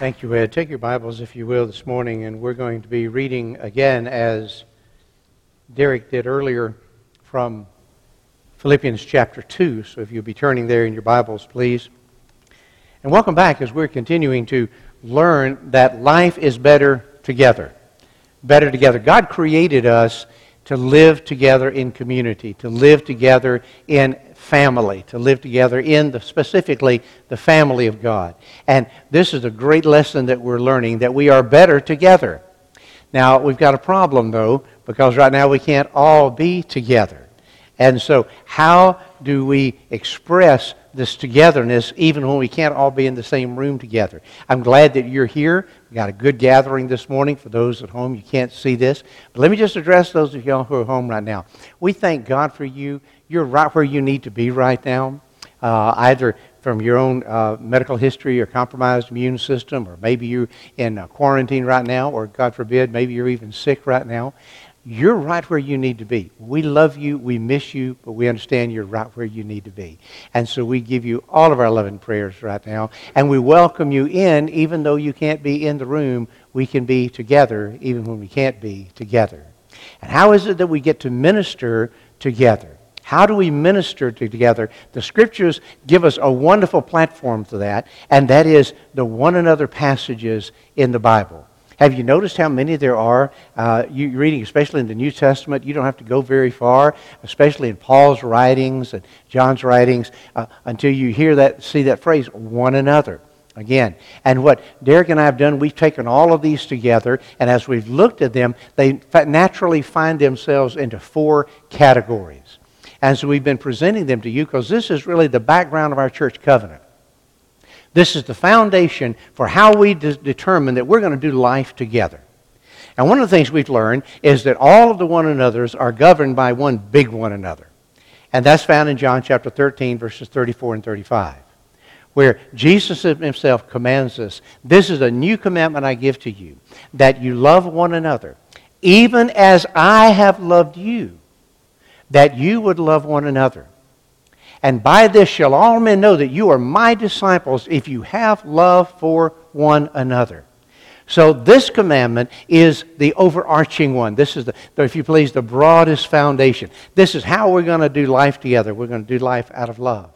Thank you, Ed. Take your Bibles, if you will, this morning, and we're going to be reading again, as Derek did earlier, from Philippians chapter 2. So if you'll be turning there in your Bibles, please. And welcome back as we're continuing to learn that life is better together. Better together. God created us to live together in community, to live together in family, to live together in the, specifically the family of God. And this is a great lesson that we're learning that we are better together. Now, we've got a problem though, because right now we can't all be together. And so, how do we express this togetherness even when we can't all be in the same room together? I'm glad that you're here. We got a good gathering this morning. For those at home, you can't see this. But let me just address those of y'all who are home right now. We thank God for you. You're right where you need to be right now, uh, either from your own uh, medical history or compromised immune system, or maybe you're in quarantine right now, or God forbid, maybe you're even sick right now. You're right where you need to be. We love you, we miss you, but we understand you're right where you need to be. And so we give you all of our love and prayers right now, and we welcome you in, even though you can't be in the room, we can be together, even when we can't be together. And how is it that we get to minister together? How do we minister together? The scriptures give us a wonderful platform for that, and that is the one another passages in the Bible. Have you noticed how many there are? Uh, you reading, especially in the New Testament, you don't have to go very far, especially in Paul's writings and John's writings, uh, until you hear that, see that phrase, one another. Again, and what Derek and I have done, we've taken all of these together, and as we've looked at them, they naturally find themselves into four categories. So we've been presenting them to you because this is really the background of our church covenant. This is the foundation for how we de- determine that we're going to do life together. And one of the things we've learned is that all of the one another's are governed by one big one another. And that's found in John chapter 13, verses 34 and 35, where Jesus himself commands us This is a new commandment I give to you, that you love one another, even as I have loved you, that you would love one another. And by this shall all men know that you are my disciples if you have love for one another. So this commandment is the overarching one. This is, the, if you please, the broadest foundation. This is how we're going to do life together. We're going to do life out of love.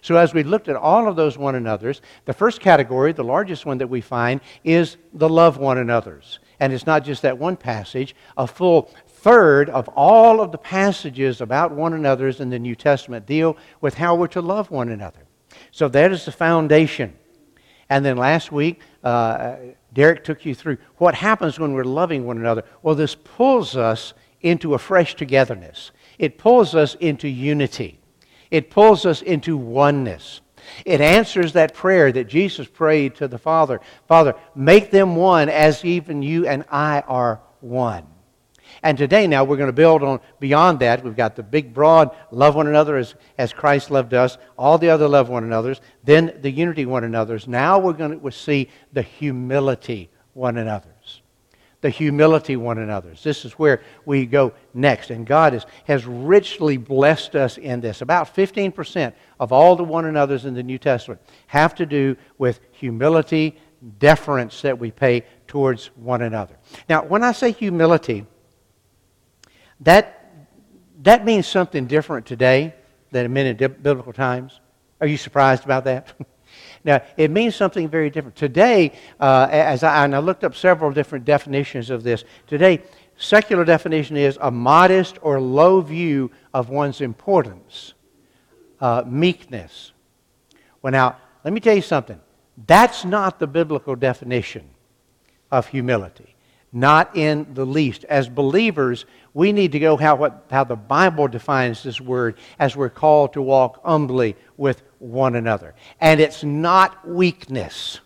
So as we looked at all of those one another's, the first category, the largest one that we find, is the love one another's. And it's not just that one passage. A full third of all of the passages about one another's in the New Testament deal with how we're to love one another. So that is the foundation. And then last week, uh, Derek took you through what happens when we're loving one another. Well, this pulls us into a fresh togetherness, it pulls us into unity, it pulls us into oneness. It answers that prayer that Jesus prayed to the Father Father, make them one as even you and I are one. And today, now, we're going to build on beyond that. We've got the big, broad love one another as, as Christ loved us, all the other love one another's, then the unity one another's. Now we're going to see the humility one another's. The humility one another's. This is where we go next. And God is, has richly blessed us in this. About 15% of all the one another's in the New Testament have to do with humility, deference that we pay towards one another. Now, when I say humility, that, that means something different today than it meant in biblical times. Are you surprised about that? now, it means something very different. Today, uh, as I, and I looked up several different definitions of this, today, secular definition is a modest or low view of one's importance, uh, meekness. Well, now, let me tell you something. That's not the biblical definition of humility. Not in the least. As believers, we need to go how, what, how the Bible defines this word as we're called to walk humbly with one another. And it's not weakness.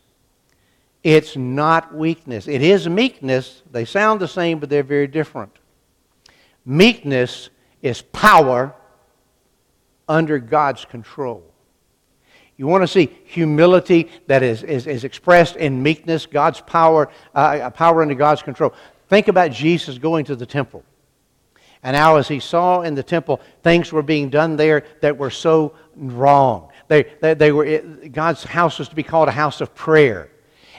It's not weakness. It is meekness. They sound the same, but they're very different. Meekness is power under God's control. You want to see humility that is, is, is expressed in meekness, God's power, uh, power under God's control. Think about Jesus going to the temple. And now, as he saw in the temple, things were being done there that were so wrong. They, they, they were, God's house was to be called a house of prayer.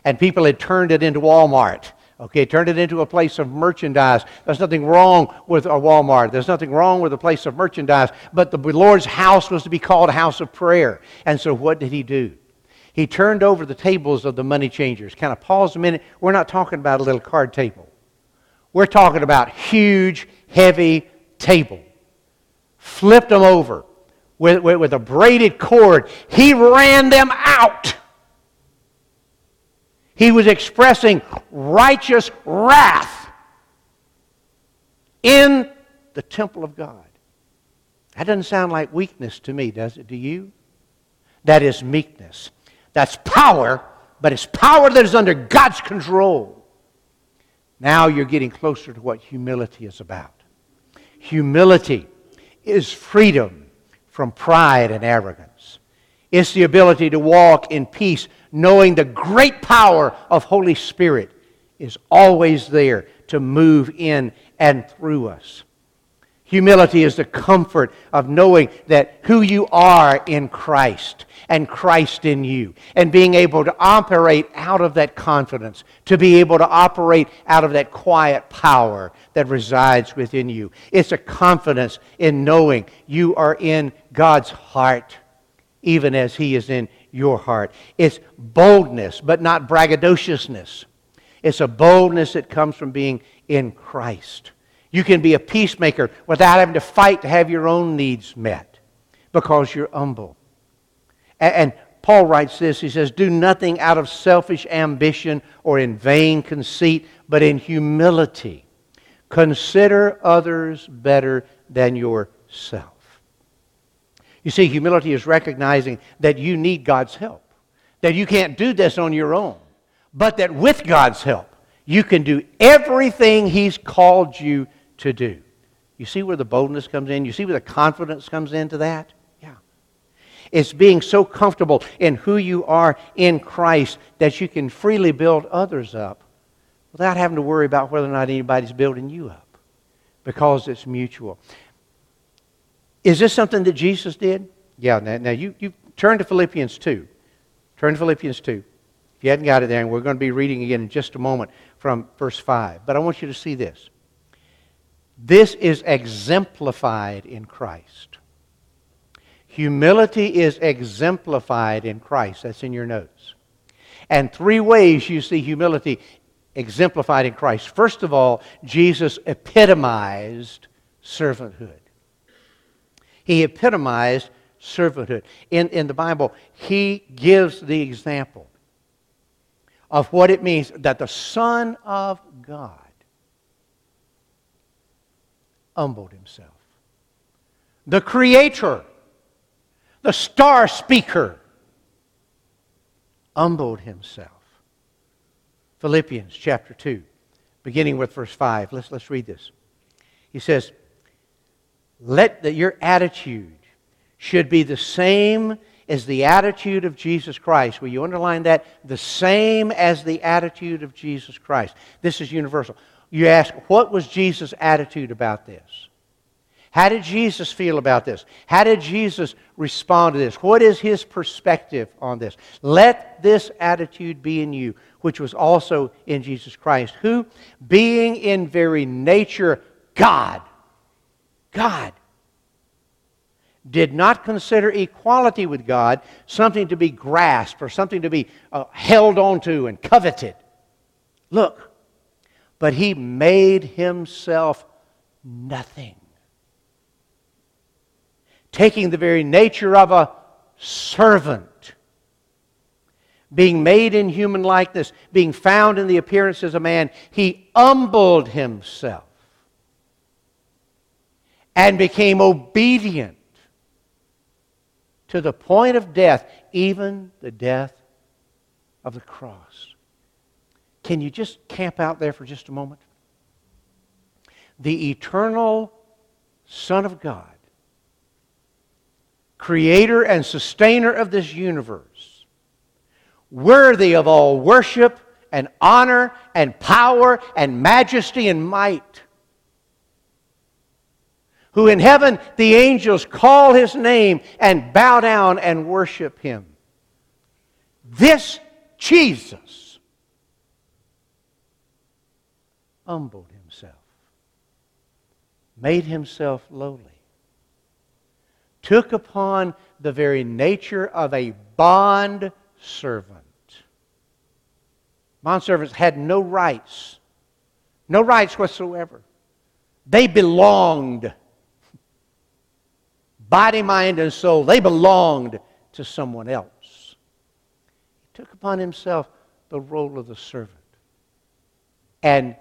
and people had turned it into Walmart. Okay, turned it into a place of merchandise. There's nothing wrong with a Walmart. There's nothing wrong with a place of merchandise. But the Lord's house was to be called a house of prayer. And so what did he do? He turned over the tables of the money changers. Kind of pause a minute. We're not talking about a little card table. We're talking about huge, heavy table. Flipped them over with, with, with a braided cord. He ran them out. He was expressing righteous wrath in the temple of God. That doesn't sound like weakness to me, does it? Do you? That is meekness. That's power, but it's power that is under God's control. Now you're getting closer to what humility is about. Humility is freedom from pride and arrogance. It's the ability to walk in peace, knowing the great power of Holy Spirit is always there to move in and through us. Humility is the comfort of knowing that who you are in Christ and Christ in you, and being able to operate out of that confidence, to be able to operate out of that quiet power that resides within you. It's a confidence in knowing you are in God's heart, even as He is in your heart. It's boldness, but not braggadociousness. It's a boldness that comes from being in Christ. You can be a peacemaker without having to fight to have your own needs met because you're humble. And Paul writes this he says, Do nothing out of selfish ambition or in vain conceit, but in humility. Consider others better than yourself. You see, humility is recognizing that you need God's help, that you can't do this on your own, but that with God's help, you can do everything He's called you to do. You see where the boldness comes in? You see where the confidence comes into that? Yeah. It's being so comfortable in who you are in Christ that you can freely build others up without having to worry about whether or not anybody's building you up because it's mutual. Is this something that Jesus did? Yeah, now, now you, you turn to Philippians 2. Turn to Philippians 2. If you hadn't got it there, and we're going to be reading again in just a moment from verse 5. But I want you to see this. This is exemplified in Christ. Humility is exemplified in Christ. That's in your notes. And three ways you see humility exemplified in Christ. First of all, Jesus epitomized servanthood. He epitomized servanthood. In, in the Bible, he gives the example of what it means that the Son of God humbled himself. The Creator, the star speaker, humbled himself. Philippians chapter 2, beginning with verse 5. Let's, let's read this. He says, Let the, your attitude should be the same as the attitude of Jesus Christ. Will you underline that? The same as the attitude of Jesus Christ. This is universal. You ask, what was Jesus' attitude about this? How did Jesus feel about this? How did Jesus respond to this? What is his perspective on this? Let this attitude be in you, which was also in Jesus Christ, who, being in very nature God, God, did not consider equality with God something to be grasped or something to be uh, held onto and coveted. Look, but he made himself nothing. Taking the very nature of a servant, being made in human likeness, being found in the appearance as a man, he humbled himself and became obedient to the point of death, even the death of the cross. Can you just camp out there for just a moment? The eternal Son of God, creator and sustainer of this universe, worthy of all worship and honor and power and majesty and might, who in heaven the angels call his name and bow down and worship him. This Jesus humbled himself, made himself lowly, took upon the very nature of a bond servant. Bond servants had no rights, no rights whatsoever. They belonged, body, mind, and soul, they belonged to someone else. He took upon himself the role of the servant. And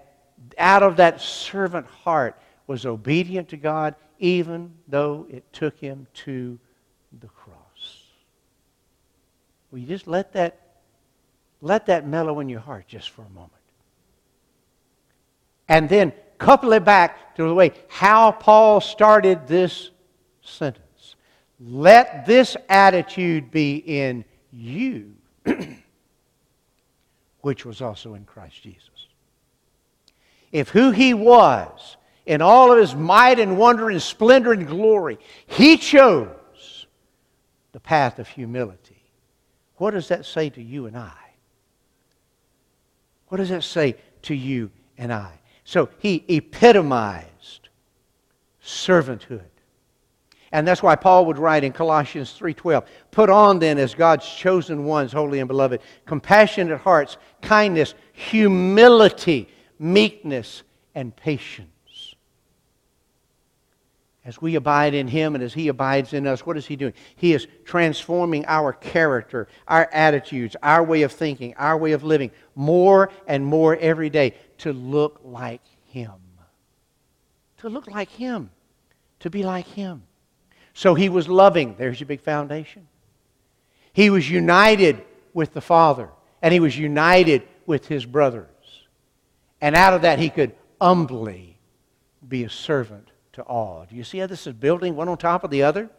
out of that servant heart was obedient to God, even though it took him to the cross. Will you just let that, let that mellow in your heart just for a moment? And then couple it back to the way how Paul started this sentence. Let this attitude be in you, which was also in Christ Jesus. If who he was, in all of his might and wonder and splendor and glory, he chose the path of humility, what does that say to you and I? What does that say to you and I? So he epitomized servanthood. And that's why Paul would write in Colossians 3:12, "Put on then as God's chosen ones, holy and beloved, compassionate hearts, kindness, humility, meekness, and patience." As we abide in him and as he abides in us, what is he doing? He is transforming our character, our attitudes, our way of thinking, our way of living more and more every day to look like Him. To look like Him. To be like Him. So He was loving. There's your big foundation. He was united with the Father, and He was united with His brothers. And out of that, He could humbly be a servant to all. Do you see how this is building one on top of the other?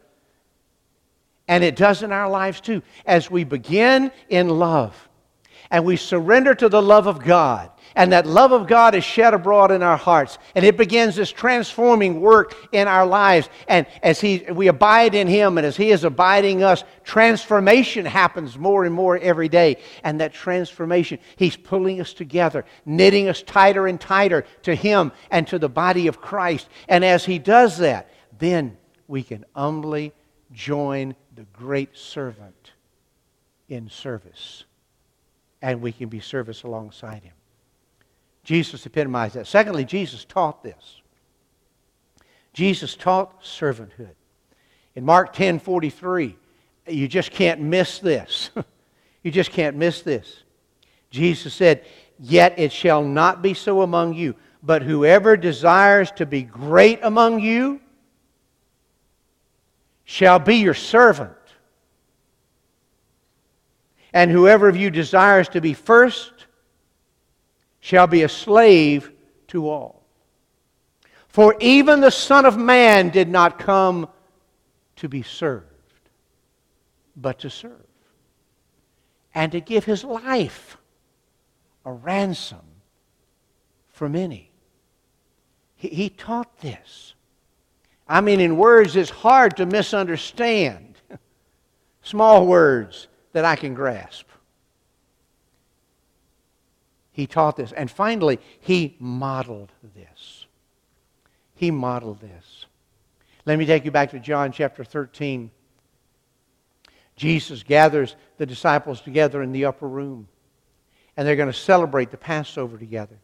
And it does in our lives too. As we begin in love and we surrender to the love of God and that love of God is shed abroad in our hearts. And it begins this transforming work in our lives. And as he, we abide in Him and as He is abiding us, transformation happens more and more every day. And that transformation, He's pulling us together, knitting us tighter and tighter to Him and to the body of Christ. And as He does that, then we can humbly join the great servant in service. And we can be service alongside Him. Jesus epitomized that. Secondly, Jesus taught this. Jesus taught servanthood. In Mark 10 43, you just can't miss this. you just can't miss this. Jesus said, Yet it shall not be so among you, but whoever desires to be great among you shall be your servant. And whoever of you desires to be first shall be a slave to all. For even the Son of Man did not come to be served, but to serve, and to give his life a ransom for many. He, he taught this. I mean, in words it's hard to misunderstand, small words that I can grasp. He taught this. And finally, he modeled this. He modeled this. Let me take you back to John chapter 13. Jesus gathers the disciples together in the upper room, and they're going to celebrate the Passover together.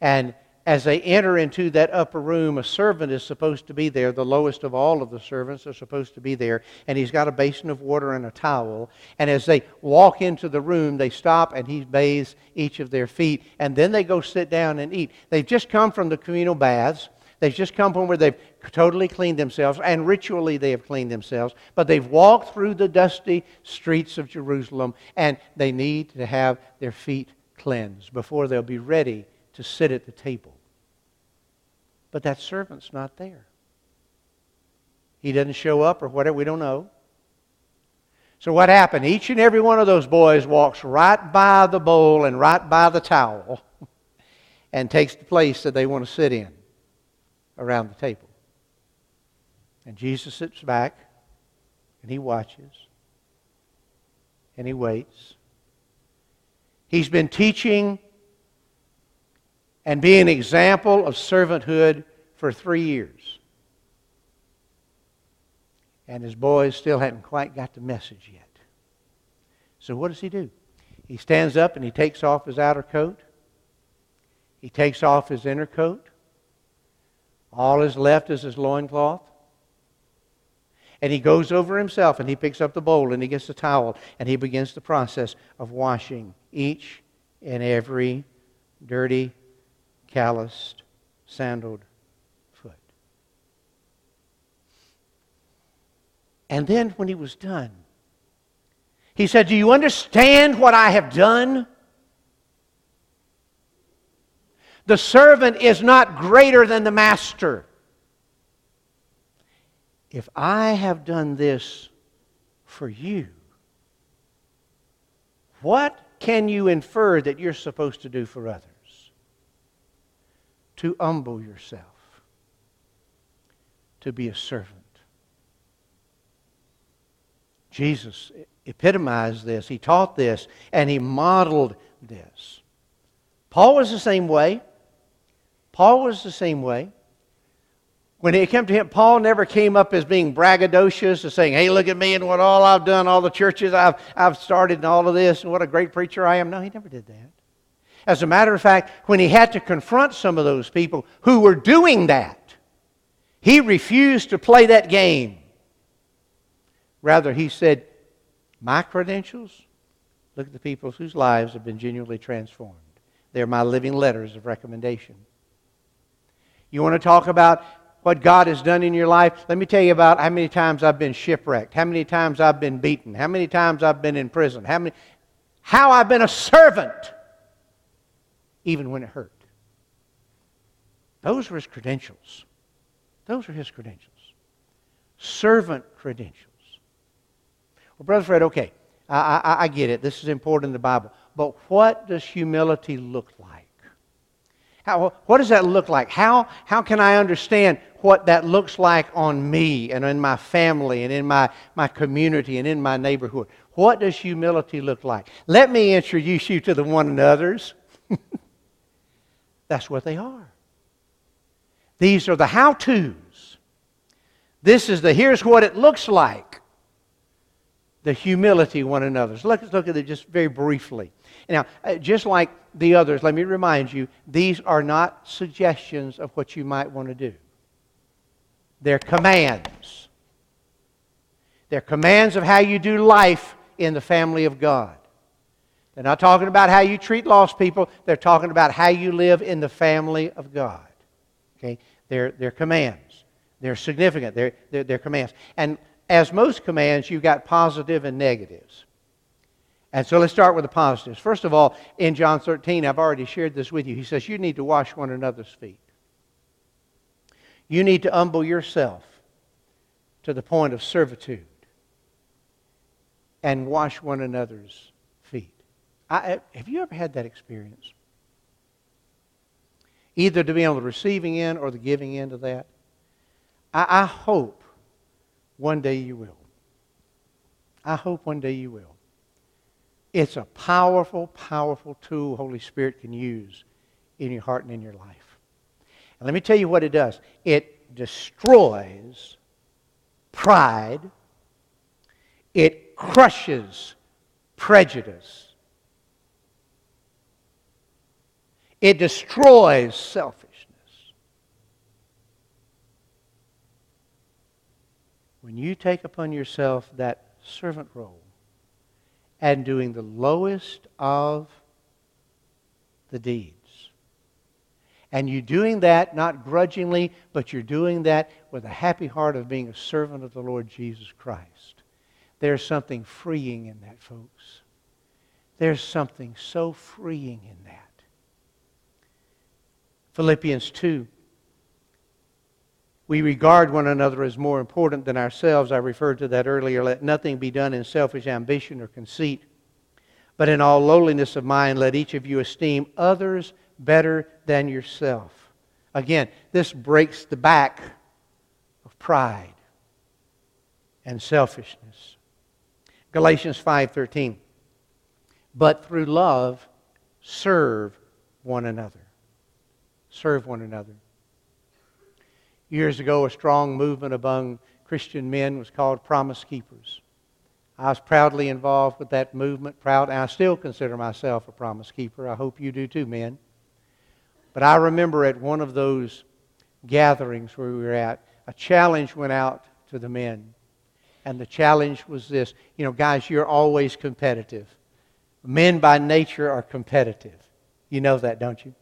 And as they enter into that upper room, a servant is supposed to be there. The lowest of all of the servants are supposed to be there. And he's got a basin of water and a towel. And as they walk into the room, they stop and he bathes each of their feet. And then they go sit down and eat. They've just come from the communal baths. They've just come from where they've totally cleaned themselves, and ritually they have cleaned themselves. But they've walked through the dusty streets of Jerusalem, and they need to have their feet cleansed before they'll be ready to sit at the table. But that servant's not there. He doesn't show up or whatever, we don't know. So what happened? Each and every one of those boys walks right by the bowl and right by the towel and takes the place that they want to sit in around the table. And Jesus sits back and he watches and he waits. He's been teaching and be an example of servanthood for three years. And his boys still hadn't quite got the message yet. So what does he do? He stands up and he takes off his outer coat. He takes off his inner coat. All is left is his loincloth. And he goes over himself and he picks up the bowl and he gets the towel and he begins the process of washing each and every dirty, calloused, sandaled foot. And then when he was done, he said, Do you understand what I have done? The servant is not greater than the master. If I have done this for you, what can you infer that you're supposed to do for others? To humble yourself, to be a servant. Jesus epitomized this, he taught this, and he modeled this. Paul was the same way. Paul was the same way. When it came to him, Paul never came up as being braggadocious and saying, hey, look at me and what all I've done, all the churches I've, I've started and all of this, and what a great preacher I am. No, he never did that. As a matter of fact, when he had to confront some of those people who were doing that, he refused to play that game. Rather, he said, My credentials, look at the people whose lives have been genuinely transformed. They're my living letters of recommendation. You want to talk about what God has done in your life? Let me tell you about how many times I've been shipwrecked, how many times I've been beaten, how many times I've been in prison, how, many, how I've been a servant, even when it hurt. Those were his credentials. Those are his credentials. Servant credentials. Well, Brother Fred, okay, I, I, I get it. This is important in the Bible. But what does humility look like? How, what does that look like? How, how can I understand what that looks like on me and in my family and in my, my community and in my neighborhood? What does humility look like? Let me introduce you to the one another's. That's what they are. These are the how to's. This is the here's what it looks like. The humility one another's. Let's look at it just very briefly. Now, uh, just like the others, let me remind you, these are not suggestions of what you might want to do. They're commands. They're commands of how you do life in the family of God. They're not talking about how you treat lost people. They're talking about how you live in the family of God. Okay? They're, they're commands. They're significant. They're, they're, they're commands. And as most commands, you've got positive and negatives. And so let's start with the positives. First of all, in John 13, I've already shared this with you. He says, You need to wash one another's feet. You need to humble yourself to the point of servitude and wash one another's. I, have you ever had that experience? Either to be on the receiving end or the giving end of that? I, I hope one day you will. I hope one day you will. It's a powerful, powerful tool Holy Spirit can use in your heart and in your life. And let me tell you what it does it destroys pride, it crushes prejudice, it destroys selfishness. When you take upon yourself that servant role, and doing the lowest of the deeds. And you're doing that not grudgingly, but you're doing that with a happy heart of being a servant of the Lord Jesus Christ. There's something freeing in that, folks. There's something so freeing in that. Philippians 2 we regard one another as more important than ourselves. I referred to that earlier. Let nothing be done in selfish ambition or conceit, but in all lowliness of mind, let each of you esteem others better than yourself. Again, this breaks the back of pride and selfishness. Galatians 5:13. But through love serve one another. Serve one another. Years ago, a strong movement among Christian men was called Promise Keepers. I was proudly involved with that movement, proud, and I still consider myself a promise keeper. I hope you do too, men. But I remember at one of those gatherings where we were at, a challenge went out to the men. And the challenge was this you know, guys, you're always competitive. Men by nature are competitive. You know that, don't you?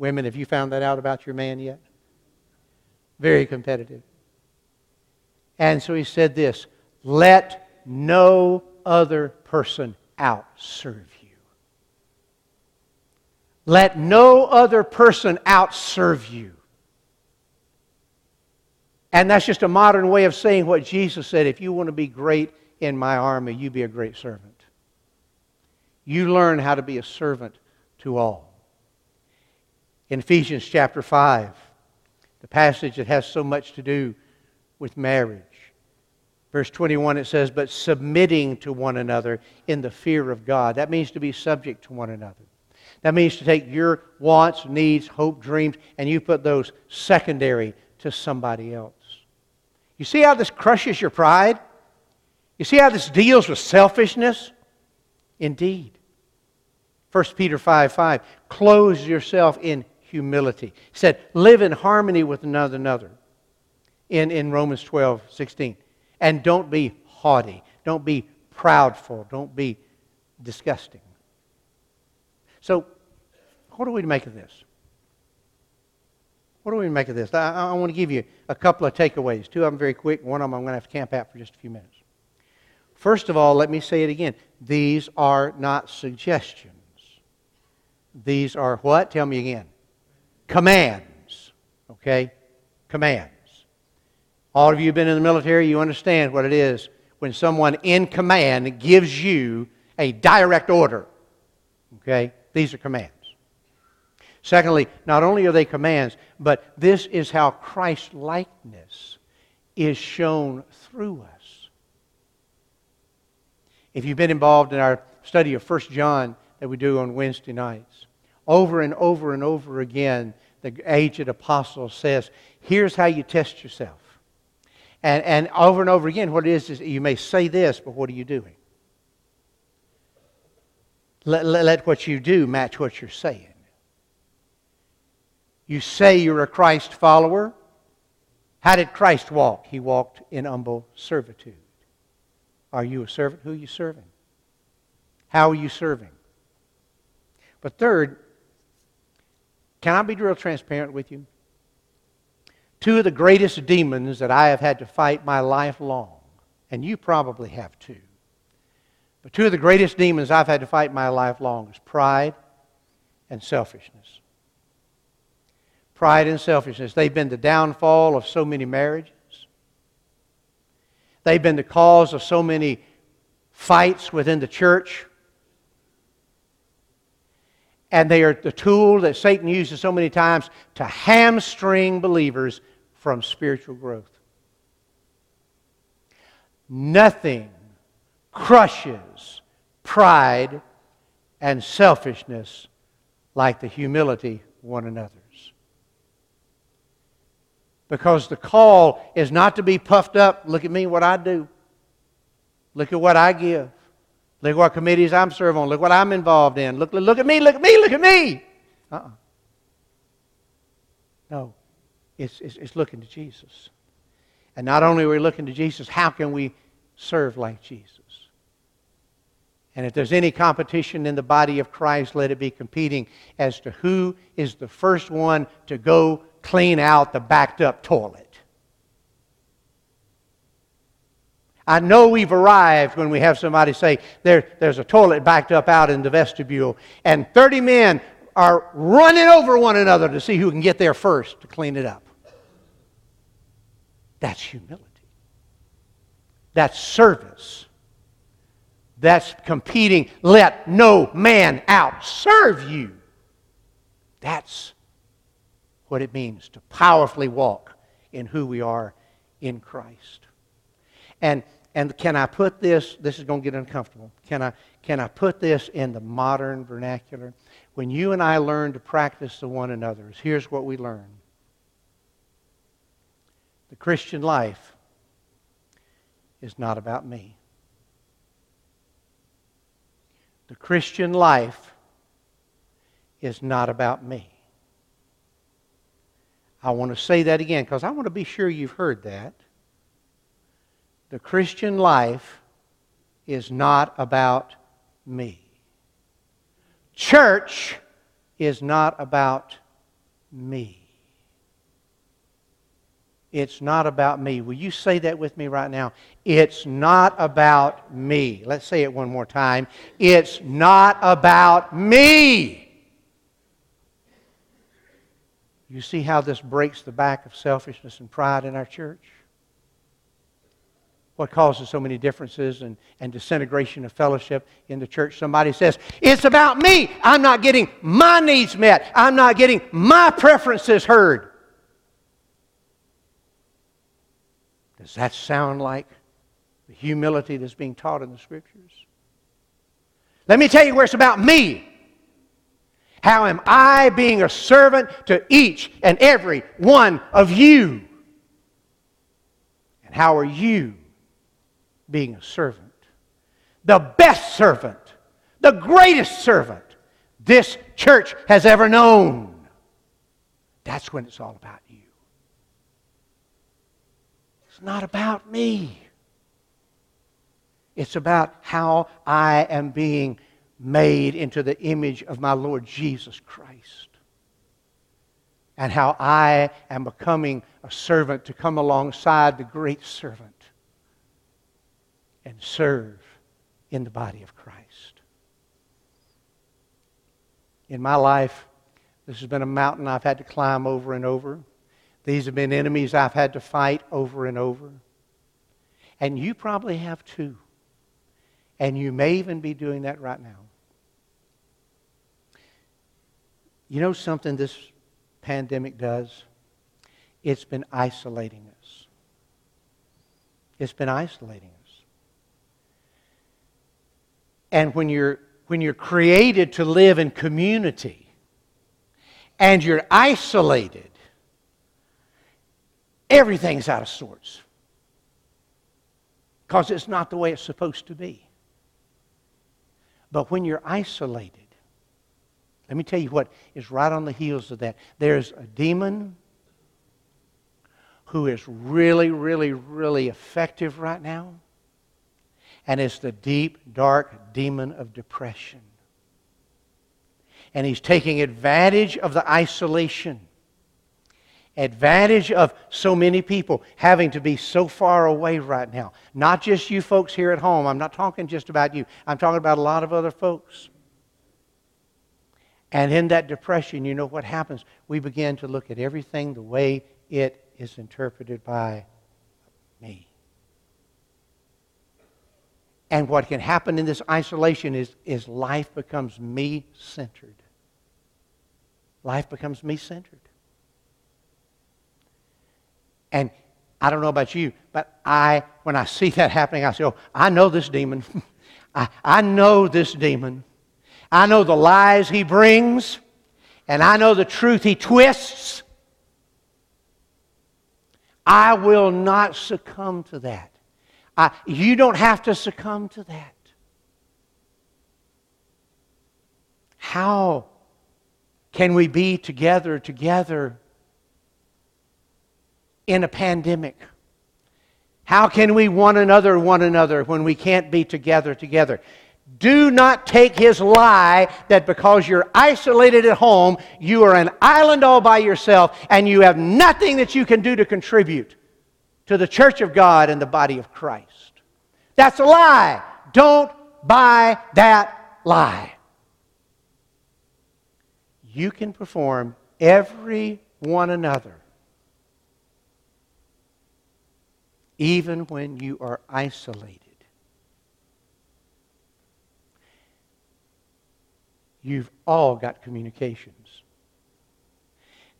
Women, have you found that out about your man yet? Very competitive. And so he said this let no other person outserve you. Let no other person outserve you. And that's just a modern way of saying what Jesus said if you want to be great in my army, you be a great servant. You learn how to be a servant to all. In Ephesians chapter 5, the passage that has so much to do with marriage, verse 21, it says, But submitting to one another in the fear of God. That means to be subject to one another. That means to take your wants, needs, hope, dreams, and you put those secondary to somebody else. You see how this crushes your pride? You see how this deals with selfishness? Indeed. 1 Peter 5 5. Close yourself in humility. He said, live in harmony with one another. In, in Romans 12 16. And don't be haughty. Don't be proudful. Don't be disgusting. So, what do we make of this? What do we make of this? I, I, want to give you a couple of takeaways. Two of them very quick. One of them I'm going to have to camp out for just a few minutes. First of all, let me say it again. These are not suggestions. These are what? Tell me again. Commands. Okay? Commands. All of you have been in the military, you understand what it is when someone in command gives you a direct order. Okay? These are commands. Secondly, not only are they commands, but this is how Christ likeness is shown through us. If you've been involved in our study of 1 John that we do on Wednesday nights, over and over and over again, the aged apostle says, Here's how you test yourself. And, and over and over again, what it is is you may say this, but what are you doing? Let, let, let what you do match what you're saying. You say you're a Christ follower. How did Christ walk? He walked in humble servitude. Are you a servant? Who are you serving? How are you serving? But third, can I be real transparent with you? Two of the greatest demons that I have had to fight my life long, and you probably have too. But two of the greatest demons I've had to fight my life long is pride and selfishness pride and selfishness. They've been the downfall of so many marriages. They've been the cause of so many fights within the church. And they are the tool that Satan uses so many times to hamstring believers from spiritual growth. Nothing crushes pride and selfishness like the humility one another's. because the call is not to be puffed up. Look at me, what I do. Look at what I give. Look what committees I'm serving on. Look what I'm involved in. Look, look at me, look at me, look at me. Uh-uh. No, it's, it's, it's looking to Jesus. And not only are we looking to Jesus, how can we serve like Jesus? And if there's any competition in the body of Christ, let it be competing as to who is the first one to go clean out the backed up toilet. I know we've arrived when we have somebody say, there, There's a toilet backed up out in the vestibule, and 30 men are running over one another to see who can get there first to clean it up. That's humility. That's service. That's competing. Let no man outserve you. That's what it means to powerfully walk in who we are in Christ. And, and can I put this, this is going to get uncomfortable. Can I, can I put this in the modern vernacular? When you and I learn to practice the one another's, here's what we learn. The Christian life is not about me. The Christian life is not about me. I want to say that again because I want to be sure you've heard that. The Christian life is not about me. Church is not about me. It's not about me. Will you say that with me right now? It's not about me. Let's say it one more time. It's not about me. You see how this breaks the back of selfishness and pride in our church? What causes so many differences and, and disintegration of fellowship in the church? Somebody says, It's about me. I'm not getting my needs met. I'm not getting my preferences heard. Does that sound like the humility that's being taught in the Scriptures? Let me tell you where it's about me. How am I being a servant to each and every one of you? And how are you being a servant? The best servant, the greatest servant this church has ever known. That's when it's all about you. It's not about me. It's about how I am being made into the image of my Lord Jesus Christ. And how I am becoming a servant to come alongside the great servant and serve in the body of Christ. In my life, this has been a mountain I've had to climb over and over. These have been enemies I've had to fight over and over. And you probably have too. And you may even be doing that right now. You know something this pandemic does? It's been isolating us. It's been isolating us. And when you're, when you're created to live in community and you're isolated, everything's out of sorts because it's not the way it's supposed to be. But when you're isolated, let me tell you what is right on the heels of that. There's a demon who is really, really, really effective right now, and it's the deep, dark demon of depression. And he's taking advantage of the isolation advantage of so many people having to be so far away right now. Not just you folks here at home. I'm not talking just about you. I'm talking about a lot of other folks. And in that depression, you know what happens? We begin to look at everything the way it is interpreted by me. And what can happen in this isolation is, is life becomes me centered. Life becomes me centered. And I don't know about you, but I, when I see that happening, I say, oh, I know this demon. I, I know this demon. I know the lies he brings, and I know the truth he twists. I will not succumb to that. You don't have to succumb to that. How can we be together, together in a pandemic? How can we one another one another when we can't be together together? Do not take his lie that because you're isolated at home, you are an island all by yourself and you have nothing that you can do to contribute to the church of God and the body of Christ. That's a lie. Don't buy that lie. You can perform every one another even when you are isolated. You've all got communications.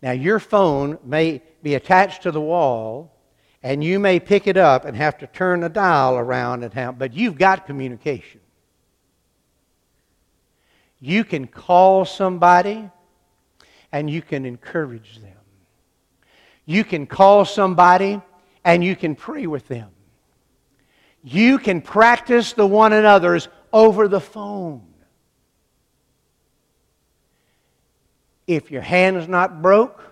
Now, your phone may be attached to the wall, and you may pick it up and have to turn the dial around and have, but you've got communication. You can call somebody and you can encourage them. You can call somebody and you can pray with them. You can practice the one another's over the phone. If your hand is not broke,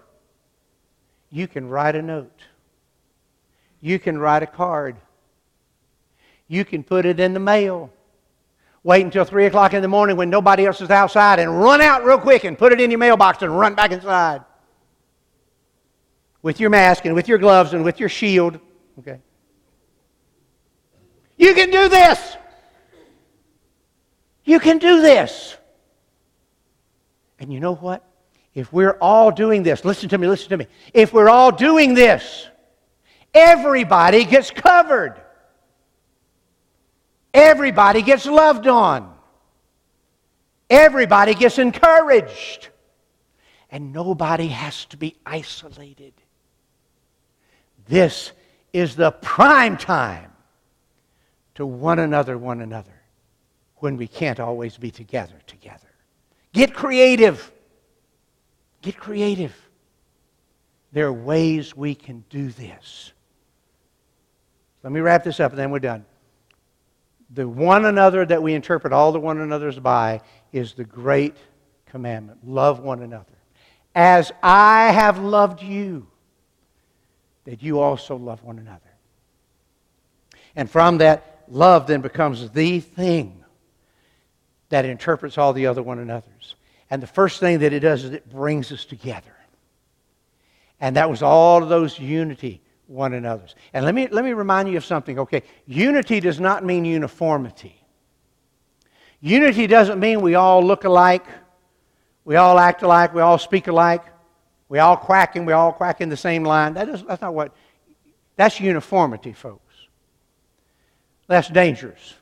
you can write a note. You can write a card. You can put it in the mail. Wait until 3 o'clock in the morning when nobody else is outside and run out real quick and put it in your mailbox and run back inside. With your mask and with your gloves and with your shield. Okay. You can do this. You can do this. And you know what? If we're all doing this, listen to me, listen to me. If we're all doing this, everybody gets covered. Everybody gets loved on. Everybody gets encouraged. And nobody has to be isolated. This is the prime time to one another, one another, when we can't always be together, together. Get creative. Get creative. There are ways we can do this. Let me wrap this up and then we're done. The one another that we interpret all the one another's by is the great commandment love one another. As I have loved you, that you also love one another. And from that, love then becomes the thing that interprets all the other one another's. And the first thing that it does is it brings us together. And that was all of those unity one another's. And let me, let me remind you of something, okay? Unity does not mean uniformity. Unity doesn't mean we all look alike, we all act alike, we all speak alike, we all quack and we all quack in the same line. That is, that's not what, that's uniformity, folks. That's dangerous.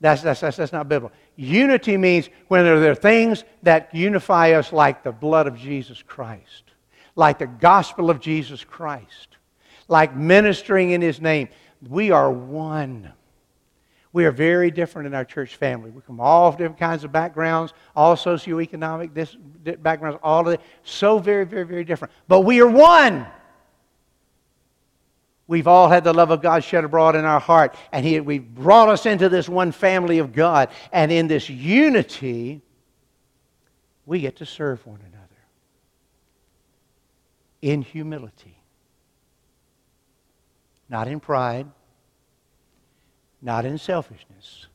That's, that's, that's, that's not biblical. Unity means when there are things that unify us like the blood of Jesus Christ, like the gospel of Jesus Christ, like ministering in His name. We are one. We are very different in our church family. We come from all different kinds of backgrounds, all socioeconomic this, backgrounds, all of it. So very, very, very different. But we are one. We've all had the love of God shed abroad in our heart, and he, we've brought us into this one family of God. And in this unity, we get to serve one another in humility, not in pride, not in selfishness,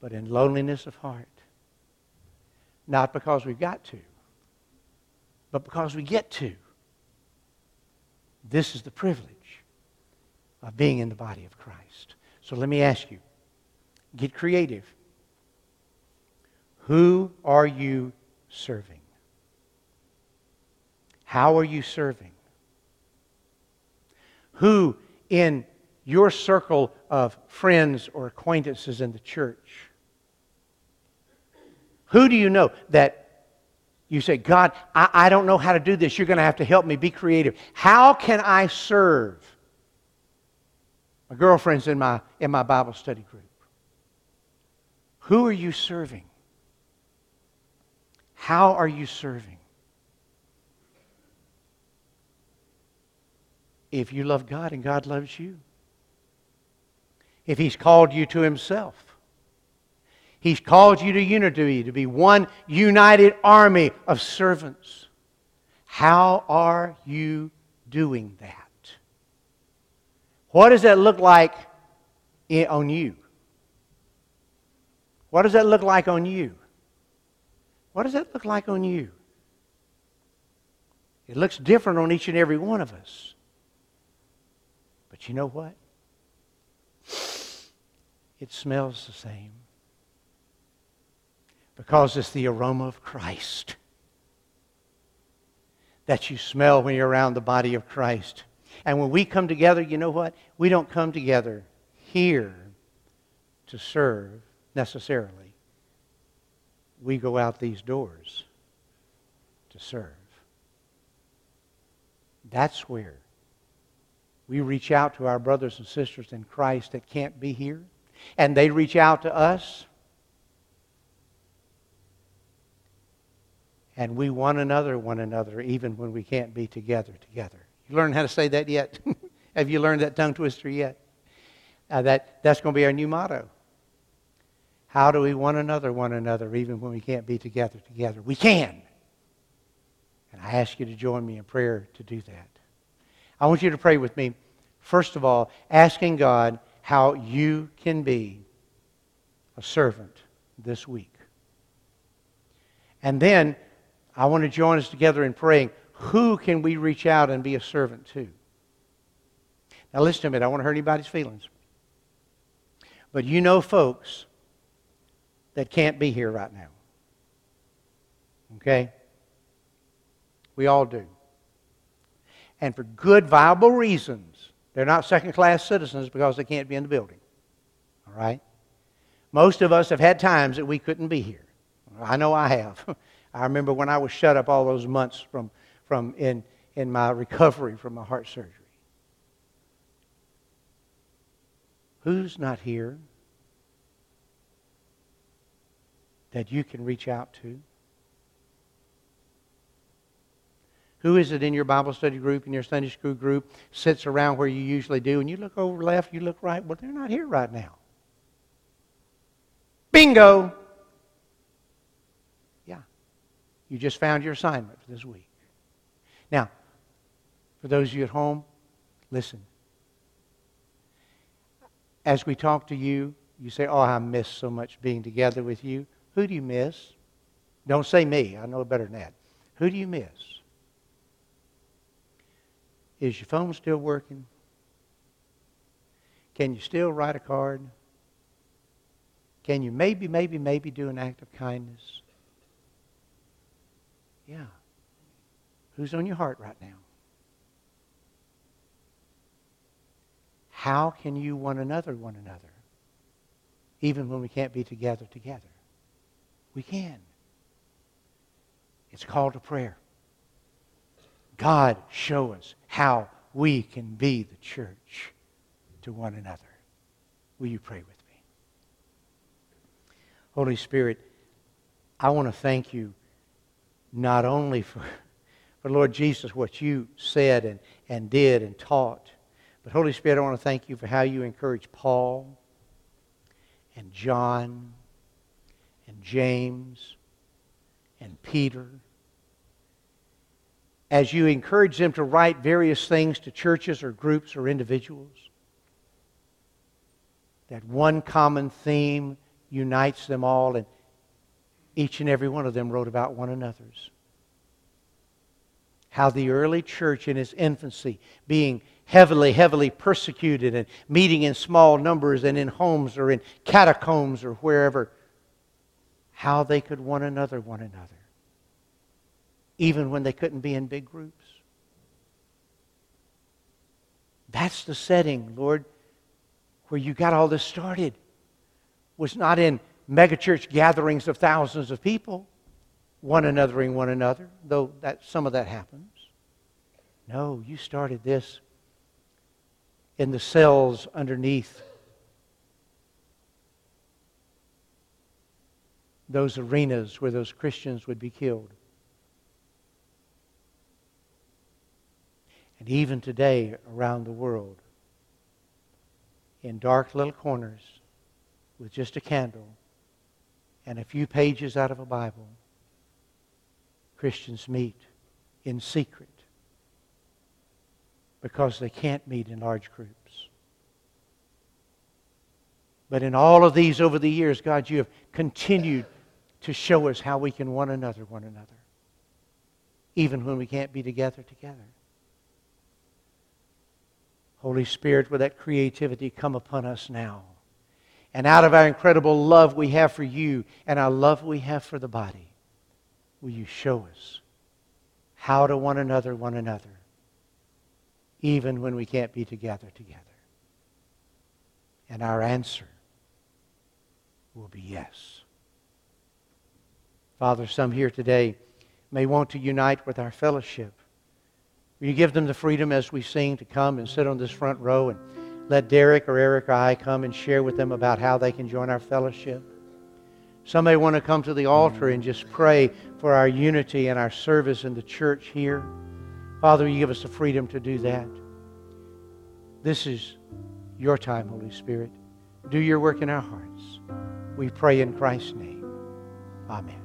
but in loneliness of heart. Not because we've got to, but because we get to. This is the privilege of being in the body of Christ. So let me ask you get creative. Who are you serving? How are you serving? Who in your circle of friends or acquaintances in the church? Who do you know that you say, God, I, I don't know how to do this. You're going to have to help me be creative. How can I serve? My girlfriend's in my, in my Bible study group. Who are you serving? How are you serving? If you love God and God loves you, if He's called you to Himself, He's called you to unity, to be one united army of servants. How are you doing that? What does that look like on you? What does that look like on you? What does that look like on you? It looks different on each and every one of us. But you know what? It smells the same because it's the aroma of Christ that you smell when you're around the body of Christ. And when we come together, you know what? We don't come together here to serve necessarily. We go out these doors to serve. That's where we reach out to our brothers and sisters in Christ that can't be here, and they reach out to us. And we one another, one another, even when we can't be together, together. You learn how to say that yet? Have you learned that tongue twister yet? Uh, that, that's going to be our new motto. How do we one another, one another, even when we can't be together, together? We can. And I ask you to join me in prayer to do that. I want you to pray with me, first of all, asking God how you can be a servant this week. And then I want to join us together in praying who can we reach out and be a servant to? Now, listen to me. I don't want to hurt anybody's feelings. But you know folks that can't be here right now. Okay? We all do. And for good, viable reasons. They're not second class citizens because they can't be in the building. All right? Most of us have had times that we couldn't be here. I know I have. I remember when I was shut up all those months from, from in, in my recovery from my heart surgery. Who's not here that you can reach out to? Who is it in your Bible study group, in your Sunday school group, sits around where you usually do, and you look over left, you look right? Well, they're not here right now. Bingo! Yeah. You just found your assignment for this week. Now, for those of you at home, listen. As we talk to you, you say, Oh, I miss so much being together with you. Who do you miss? Don't say me. I know better than that. Who do you miss? Is your phone still working? Can you still write a card? Can you maybe, maybe, maybe do an act of kindness? Yeah. Who's on your heart right now? How can you one another one another? Even when we can't be together together. We can. It's called to prayer. God, show us how we can be the church to one another. Will you pray with me? Holy Spirit, I want to thank you not only for, for Lord Jesus, what you said and, and did and taught, but Holy Spirit, I want to thank you for how you encouraged Paul and John and James and Peter as you encourage them to write various things to churches or groups or individuals. That one common theme unites them all, and each and every one of them wrote about one another's. How the early church in its infancy, being heavily, heavily persecuted and meeting in small numbers and in homes or in catacombs or wherever, how they could one another one another even when they couldn't be in big groups. That's the setting, Lord, where you got all this started. Was not in megachurch gatherings of thousands of people, one anothering one another, though that some of that happens. No, you started this in the cells underneath those arenas where those Christians would be killed. And even today, around the world, in dark little corners with just a candle and a few pages out of a Bible, Christians meet in secret because they can't meet in large groups. But in all of these over the years, God, you have continued to show us how we can one another one another, even when we can't be together together. Holy Spirit, will that creativity come upon us now. And out of our incredible love we have for you and our love we have for the body, will you show us how to one another, one another, even when we can't be together together? And our answer will be yes. Father, some here today may want to unite with our fellowship Will you give them the freedom as we sing to come and sit on this front row and let Derek or Eric or I come and share with them about how they can join our fellowship? Some may want to come to the altar and just pray for our unity and our service in the church here. Father, you give us the freedom to do that. This is your time, Holy Spirit. Do your work in our hearts. We pray in Christ's name. Amen.